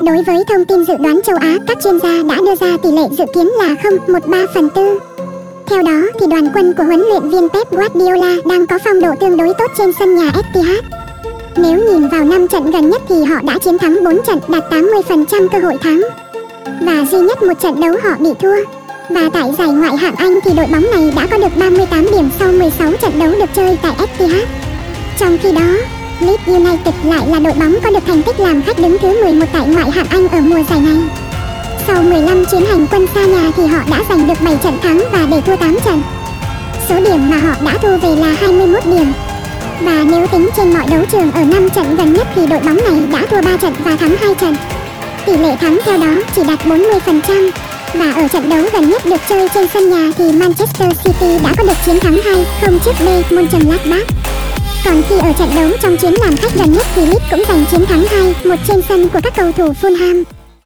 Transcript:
Đối với thông tin dự đoán châu Á, các chuyên gia đã đưa ra tỷ lệ dự kiến là 0,13 phần tư. Theo đó, thì đoàn quân của huấn luyện viên Pep Guardiola đang có phong độ tương đối tốt trên sân nhà Etihad. Nếu nhìn vào 5 trận gần nhất thì họ đã chiến thắng 4 trận đạt 80% cơ hội thắng. Và duy nhất một trận đấu họ bị thua. Và tại giải ngoại hạng Anh thì đội bóng này đã có được 38 điểm sau 16 trận đấu được chơi tại Etihad. Trong khi đó, Leeds United lại là đội bóng có được thành tích làm khách đứng thứ 11 tại ngoại hạng Anh ở mùa giải này. Sau 15 chuyến hành quân xa nhà thì họ đã giành được 7 trận thắng và để thua 8 trận. Số điểm mà họ đã thu về là 21 điểm. Và nếu tính trên mọi đấu trường ở 5 trận gần nhất thì đội bóng này đã thua 3 trận và thắng 2 trận. Tỷ lệ thắng theo đó chỉ đạt 40%. Và ở trận đấu gần nhất được chơi trên sân nhà thì Manchester City đã có được chiến thắng 2-0 trước B Mönchengladbach. Còn khi ở trận đấu trong chuyến làm khách gần nhất thì Leeds cũng giành chiến thắng 2-1 trên sân của các cầu thủ Fulham.